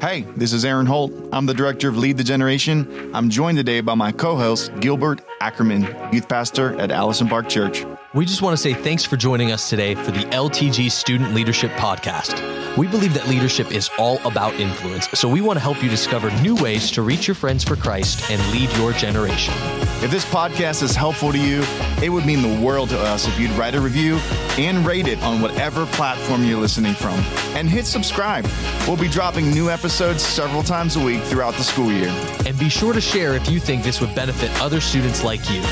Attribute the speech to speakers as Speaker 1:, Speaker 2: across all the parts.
Speaker 1: Hey, this is Eran Holt. I'm the director of Lead the Generation. I'm joined today by my co host, Gilbert Ackerman, youth pastor at Allison Park Church.
Speaker 2: We just want to say thanks for joining us today for the LTG Student Leadership Podcast. We believe that leadership is all about influence, so we want to help you discover new ways to reach your friends for Christ and lead your generation.
Speaker 1: If this podcast is helpful to you, it would mean the world to us if you'd write a review and rate it on whatever platform you're listening from. And hit subscribe. We'll be dropping new episodes several times a week throughout the school year.
Speaker 2: And be sure to share if you think this would benefit other students like you.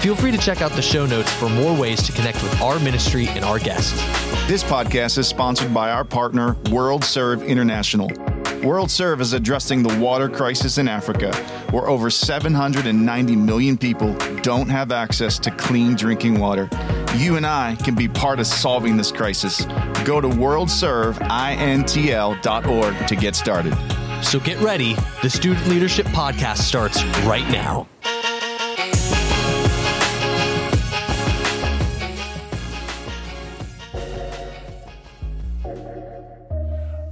Speaker 2: Feel free to check out the show notes for more ways to connect with our ministry and our guests.
Speaker 1: This podcast is sponsored by our partner, World Serve International. World Serve is addressing the water crisis in Africa, where over 790 million people don't have access to clean drinking water. You and I can be part of solving this crisis. Go to worldserveintl.org to get started.
Speaker 2: So get ready. The Student Leadership Podcast starts right now.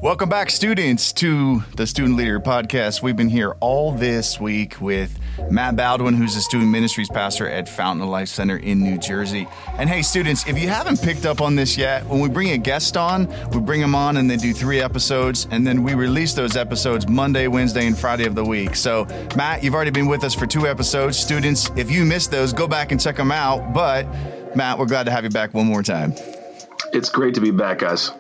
Speaker 1: Welcome back, students, to the Student Leader Podcast. We've been here all this week with Matt Boudwin, who's a student ministries pastor at Fountain of Life Center in New Jersey. And hey, students, if you haven't picked up on this yet, when we bring a guest on, we bring them on and they do three episodes, and then we release those episodes Monday, Wednesday, and Friday of the week. So, Matt, you've already been with us for two episodes. Students, if you missed those, go back and check them out. But, Matt, we're glad to have you back one more time.
Speaker 3: It's great to be back, guys.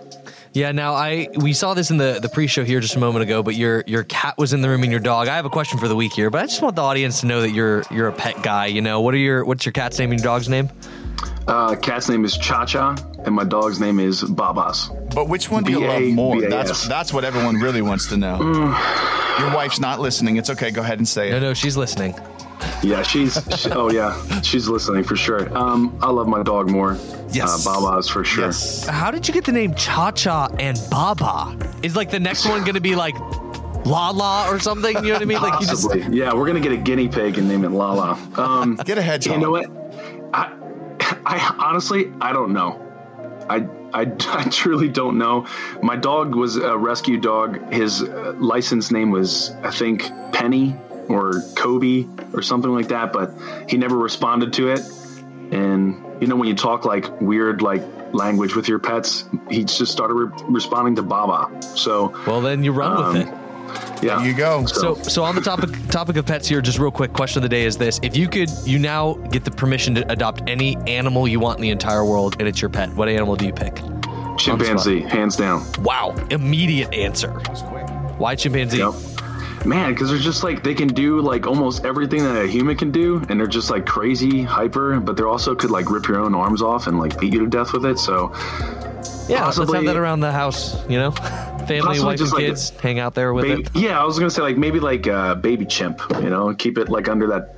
Speaker 2: Yeah, now I we saw this in the, the pre-show here just a moment ago, but your your cat was in the room and your dog. I have a question for the week here, but I just want the audience to know that you're you're a pet guy. You know, what are your what's your cat's name and your dog's name?
Speaker 3: Uh, cat's name is Cha Cha, and my dog's name is Babas.
Speaker 1: But which one do you love more?
Speaker 3: B-A-B-A-S.
Speaker 1: That's that's what everyone really wants to know. Your wife's not listening. It's okay. Go ahead and say it.
Speaker 2: No, no, she's listening.
Speaker 3: Yeah, she's. she- oh yeah, she's listening for sure. Um, I love my dog more.
Speaker 1: Yes.
Speaker 3: uh, Babas for sure.
Speaker 1: Yes.
Speaker 2: How did you get the name Cha Cha and Baba? Is like the next one going to be like La La or something? You know what I mean? Like you just
Speaker 3: Possibly. Yeah, we're gonna get a guinea pig and name it Lala. Um,
Speaker 1: Get a hedgehog.
Speaker 3: you know what? I, I honestly, I don't know. I, I, I truly don't know. My dog was a rescue dog. His uh, license name was, I think, Penny or Kobe or something like that, but he never responded to it. And you know, when you talk like weird, like language with your pets, he just started re- responding to Baba. So,
Speaker 2: well, then you run
Speaker 3: Um,
Speaker 2: with it.
Speaker 3: yeah.
Speaker 1: There you go.
Speaker 2: So, so on the topic topic of pets here, just real quick, question of the day is this: If you could, you now get the permission to adopt any animal you want in the entire world, and it's your pet. What animal do you pick?
Speaker 3: chimpanzee, hands down.
Speaker 2: Wow, immediate answer. Why chimpanzee?
Speaker 3: Yep. Man, because they're just like they can do like almost everything that a human can do, and they're just like crazy, hyper. But they also could like rip your own arms off and like beat you to death with it. So
Speaker 2: Yeah, let's have that around the house. You know, family, wife,
Speaker 3: just
Speaker 2: and
Speaker 3: like
Speaker 2: kids, hang out there with
Speaker 3: baby,
Speaker 2: it.
Speaker 3: yeah, I was gonna say like maybe like a baby chimp, you know, keep it like under that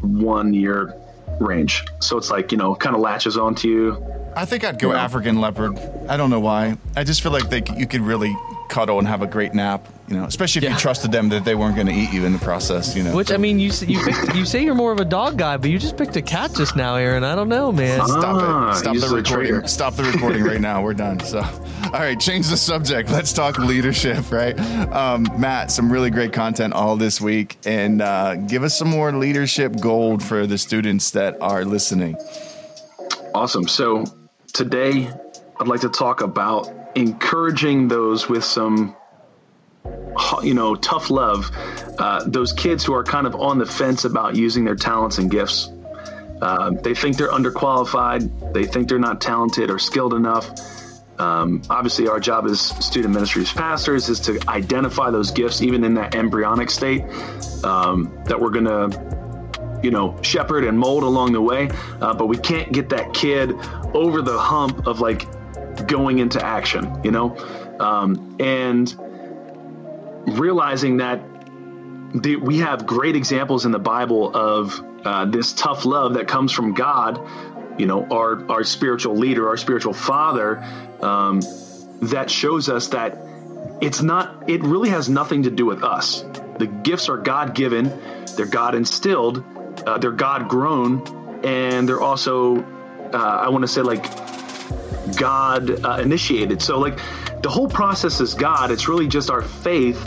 Speaker 3: one year range. So it's like you know, kind of latches onto you.
Speaker 1: I think I'd go
Speaker 3: Yeah.
Speaker 1: African leopard. I don't know why. I just feel like they c- you could really cuddle and have a great nap. You know, especially if
Speaker 2: Yeah.
Speaker 1: you trusted them that they weren't going to eat you in the process. You know.
Speaker 2: Which I mean, you s- you picked, you say you're more of a dog guy, but you just picked a cat just now, Eran. I don't know, man.
Speaker 1: Stop
Speaker 3: Ah,
Speaker 1: it. Stop
Speaker 3: he's
Speaker 1: the recording.
Speaker 3: traitor.
Speaker 1: Stop the recording right now. We're done. So, all right, change the subject. Let's talk leadership, right? Um, Matt, some really great content all this week. And uh, give us some more leadership gold for the students that are listening.
Speaker 3: Awesome. So today, I'd like to talk about encouraging those with some, you know, tough love. Uh, those kids who are kind of on the fence about using their talents and gifts. Uh, they think they're underqualified. They think they're not talented or skilled enough. Um, obviously, our job as student ministries pastors is to identify those gifts, even in that embryonic state, um, that we're going to you know, shepherd and mold along the way. Uh, but we can't get that kid over the hump of like going into action, you know, um, and realizing that the, we have great examples in the Bible of uh, this tough love that comes from God. You know, our our spiritual leader, our spiritual father, um, that shows us that it's not. It really has nothing to do with us. The gifts are God given. They're God instilled. Uh, they're God grown, and they're also, uh, I want to say, like God uh, initiated. So, like, the whole process is God. It's really just our faith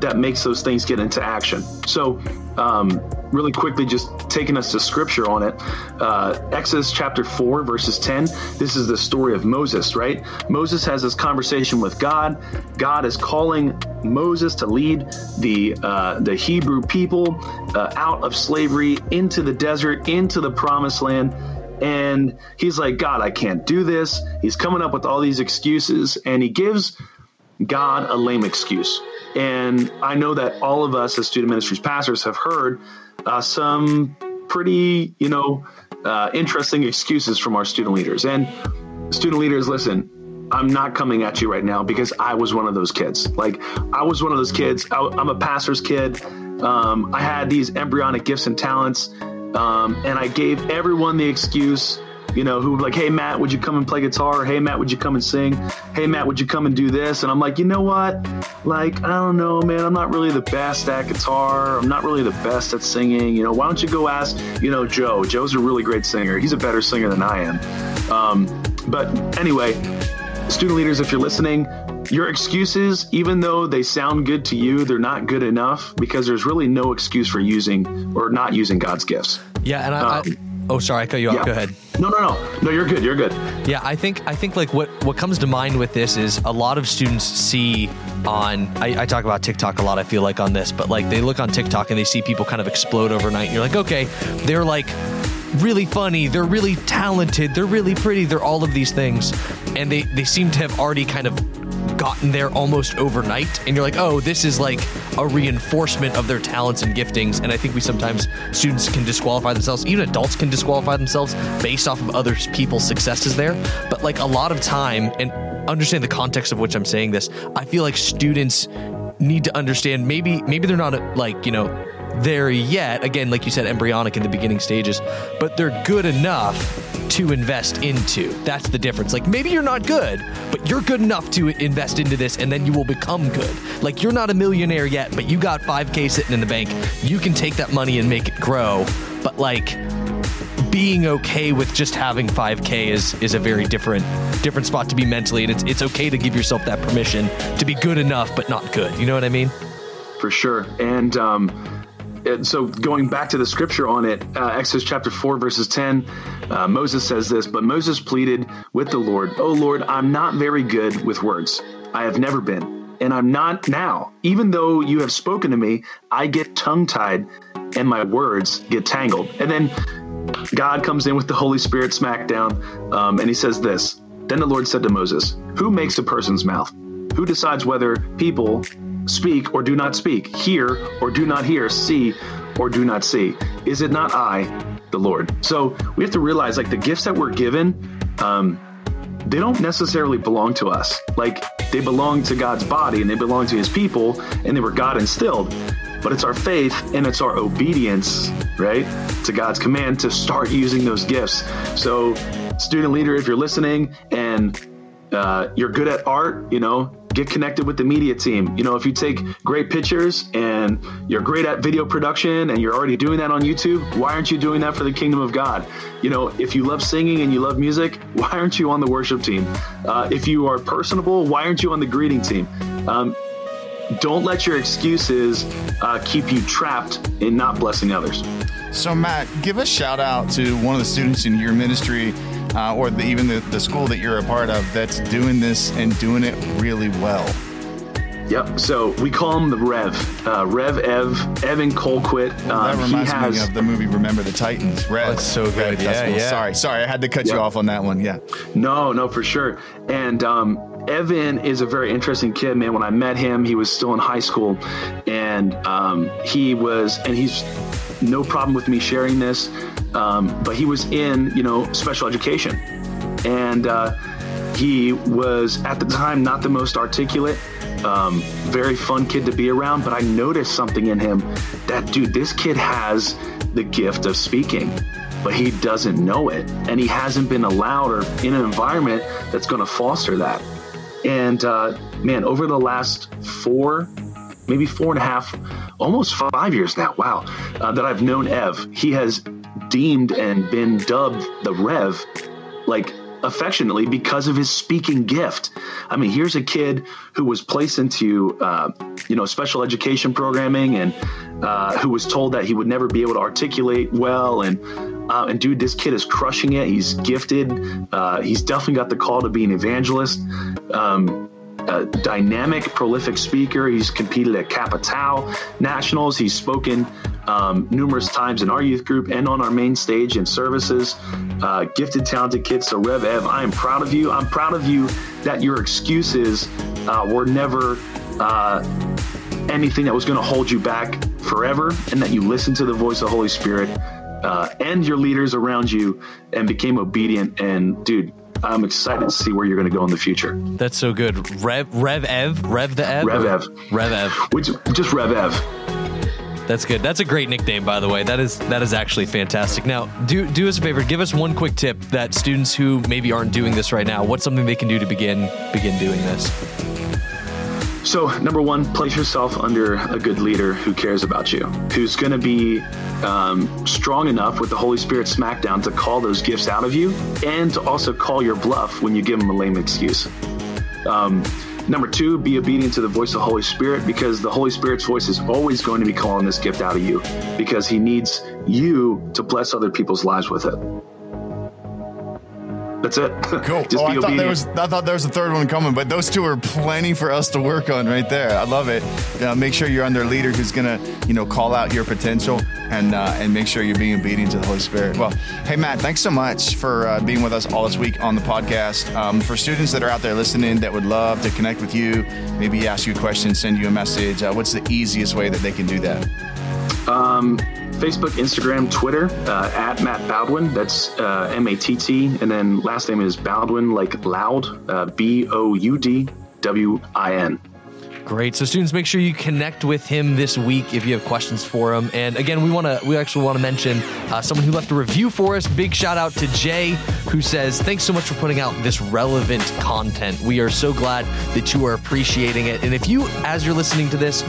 Speaker 3: that makes those things get into action. So, um, really quickly, just taking us to scripture on it. Uh, Exodus chapter 4, verses 10. This is the story of Moses, right? Moses has this conversation with God. God is calling Moses to lead the, uh, the Hebrew people uh, out of slavery into the desert, into the promised land. And he's like, God, I can't do this. He's coming up with all these excuses, and he gives God a lame excuse. And I know that all of us as student ministries pastors have heard uh, some pretty, you know, uh, interesting excuses from our student leaders. And student leaders, listen, I'm not coming at you right now because I was one of those kids. Like, I was one of those kids. I, am a pastor's kid. Um, I had these embryonic gifts and talents, um, and I gave everyone the excuse you know, who like, hey Matt, would you come and play guitar? hey Matt, would you come and sing? Hey Matt, would you come and do this? And I'm like, you know what? Like, I don't know, man. I'm not really the best at guitar. I'm not really the best at singing. You know, why don't you go ask, you know, Joe? Joe's a really great singer. He's a better singer than I am. Um, but anyway, student leaders, if you're listening, your excuses, even though they sound good to you, they're not good enough because there's really no excuse for using or not using God's gifts.
Speaker 2: Yeah, and I, um, I Oh, sorry, I cut you off. Yeah. Go ahead.
Speaker 3: No, no, no, no. You're good. You're good.
Speaker 2: Yeah, I think I think like what what comes to mind with this is a lot of students see on. I, I talk about TikTok a lot. I feel like on this, but like they look on TikTok and they see people kind of explode overnight. And you're like, okay, they're like really funny, they're really talented, they're really pretty, they're all of these things, and they they seem to have already kind of gotten there almost overnight and you're like oh this is like a reinforcement of their talents and giftings and i think we sometimes students can disqualify themselves even adults can disqualify themselves based off of other people's successes there. But like a lot of time and understand the context of which i'm saying this i feel like students need to understand maybe maybe they're not like you know there yet. Again like you said embryonic in the beginning stages but they're good enough to invest into. That's the difference. Like maybe you're not good, but you're good enough to invest into this and then you will become good. Like you're not a millionaire yet, but you got 5k sitting in the bank. You can take that money and make it grow. But like being okay with just having 5k is is a very different different spot to be mentally and it's it's okay to give yourself that permission to be good enough but not good. You know what I mean?
Speaker 3: For sure. And um so going back to the scripture on it, uh, Exodus chapter 4, verses 10, uh, Moses says this, but Moses pleaded with the Lord, Oh Lord, I'm not very good with words. I have never been, and I'm not now. Even though you have spoken to me, I get tongue tied and my words get tangled. And then God comes in with the Holy Spirit smackdown, um, and he says this Then the Lord said to Moses, Who makes a person's mouth? Who decides whether people speak or do not speak, hear or do not hear, see or do not see? Is it not I, the Lord? So we have to realize like the gifts that we're given, um, they don't necessarily belong to us. Like they belong to God's body and they belong to his people and they were God instilled. But it's our faith and it's our obedience, right, to God's command to start using those gifts. So, student leader, if you're listening and uh, you're good at art, you know, get connected with the media team. You know, if you take great pictures and you're great at video production and you're already doing that on YouTube, why aren't you doing that for the kingdom of God? You know, if you love singing and you love music, why aren't you on the worship team? Uh, if you are personable, why aren't you on the greeting team? Um, don't let your excuses uh, keep you trapped in not blessing others.
Speaker 1: So, Matt, give a shout out to one of the students in your ministry uh, or the, even the, the school that you're a part of that's doing this and doing it really well.
Speaker 3: Yep. So we call him the Rev, uh, Rev Ev, Evan Colquitt.
Speaker 1: Well, that um, reminds has, me of the movie Remember the Titans. Rev. Oh,
Speaker 2: that's so good. Yeah, yeah.
Speaker 1: Sorry, sorry, I had to cut yep. you off on that one. Yeah.
Speaker 3: No, no, for sure. And um, Evan is a very interesting kid, man. When I met him, he was still in high school, and um, he was, and he's no problem with me sharing this. Um, but he was in, you know, special education, and uh, he was at the time not the most articulate. Um, very fun kid to be around, but I noticed something in him that, dude, this kid has the gift of speaking, but he doesn't know it. And he hasn't been allowed or in an environment that's going to foster that. And uh, man, over the last four, maybe four and a half, almost five years now, wow, uh, that I've known Ev, he has deemed and been dubbed the Rev like affectionately because of his speaking gift. I mean, here's a kid who was placed into, uh, you know, special education programming and uh, who was told that he would never be able to articulate well. And, uh, and dude, this kid is crushing it. He's gifted. Uh, he's definitely got the call to be an evangelist. Um, a dynamic, prolific speaker. He's competed at Kappa Tau Nationals. He's spoken um, numerous times in our youth group and on our main stage in services. Uh, gifted, talented kids. So, Rev Ev, I am proud of you. I'm proud of you that your excuses uh, were never uh, anything that was going to hold you back forever, and that you listened to the voice of the Holy Spirit uh, and your leaders around you and became obedient. And, dude, I'm excited to see where you're going to go in the future.
Speaker 2: That's so good. Rev Rev Ev Rev the Ev
Speaker 3: Rev Ev
Speaker 2: Rev Ev.
Speaker 3: Which just Rev Ev.
Speaker 2: That's good. That's a great nickname, by the way. That is that is actually fantastic. Now, do do us a favor. Give us one quick tip that students who maybe aren't doing this right now. What's something they can do to begin begin doing this?
Speaker 3: So, number one, place yourself under a good leader who cares about you, who's going to be um, strong enough with the Holy Spirit smackdown to call those gifts out of you and to also call your bluff when you give them a lame excuse. Um, Number two, be obedient to the voice of the Holy Spirit because the Holy Spirit's voice is always going to be calling this gift out of you because he needs you to bless other people's lives with it. That's it.
Speaker 1: Cool.
Speaker 3: Just
Speaker 1: oh,
Speaker 3: be
Speaker 1: I thought there was I thought there was a third one coming, but those two are plenty for us to work on right there. I love it. Uh, make sure you're under a leader who's gonna, you know, call out your potential and uh, and make sure you're being obedient to the Holy Spirit. Well, hey Matt, thanks so much for uh, being with us all this week on the podcast. Um, for students that are out there listening that would love to connect with you, maybe ask you a question, send you a message. Uh, what's the easiest way that they can do that?
Speaker 3: Um, Facebook, Instagram, Twitter, uh, at Matt Boudwin. That's uh, M A T T. And then last name is Boudwin, like loud, uh, B O U D W I N.
Speaker 2: Great. So students, make sure you connect with him this week if you have questions for him. And again, we want to we actually want to mention uh, someone who left a review for us. Big shout out to Jay, who says, "Thanks so much for putting out this relevant content. We are so glad that you are appreciating it. And if you, as you're listening to this."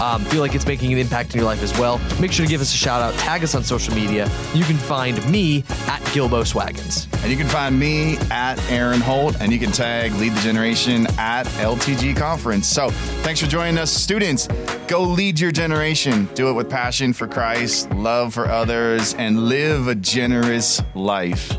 Speaker 2: Um, feel like it's making an impact in your life as well, make sure to give us a shout out, tag us on social media. You can find me at Gilbo Swaggins.
Speaker 1: And you can find me at Eran Holt, and you can tag Lead the Generation at LTG Conference. So thanks for joining us, students. Go lead your generation. Do it with passion for Christ, love for others, and live a generous life.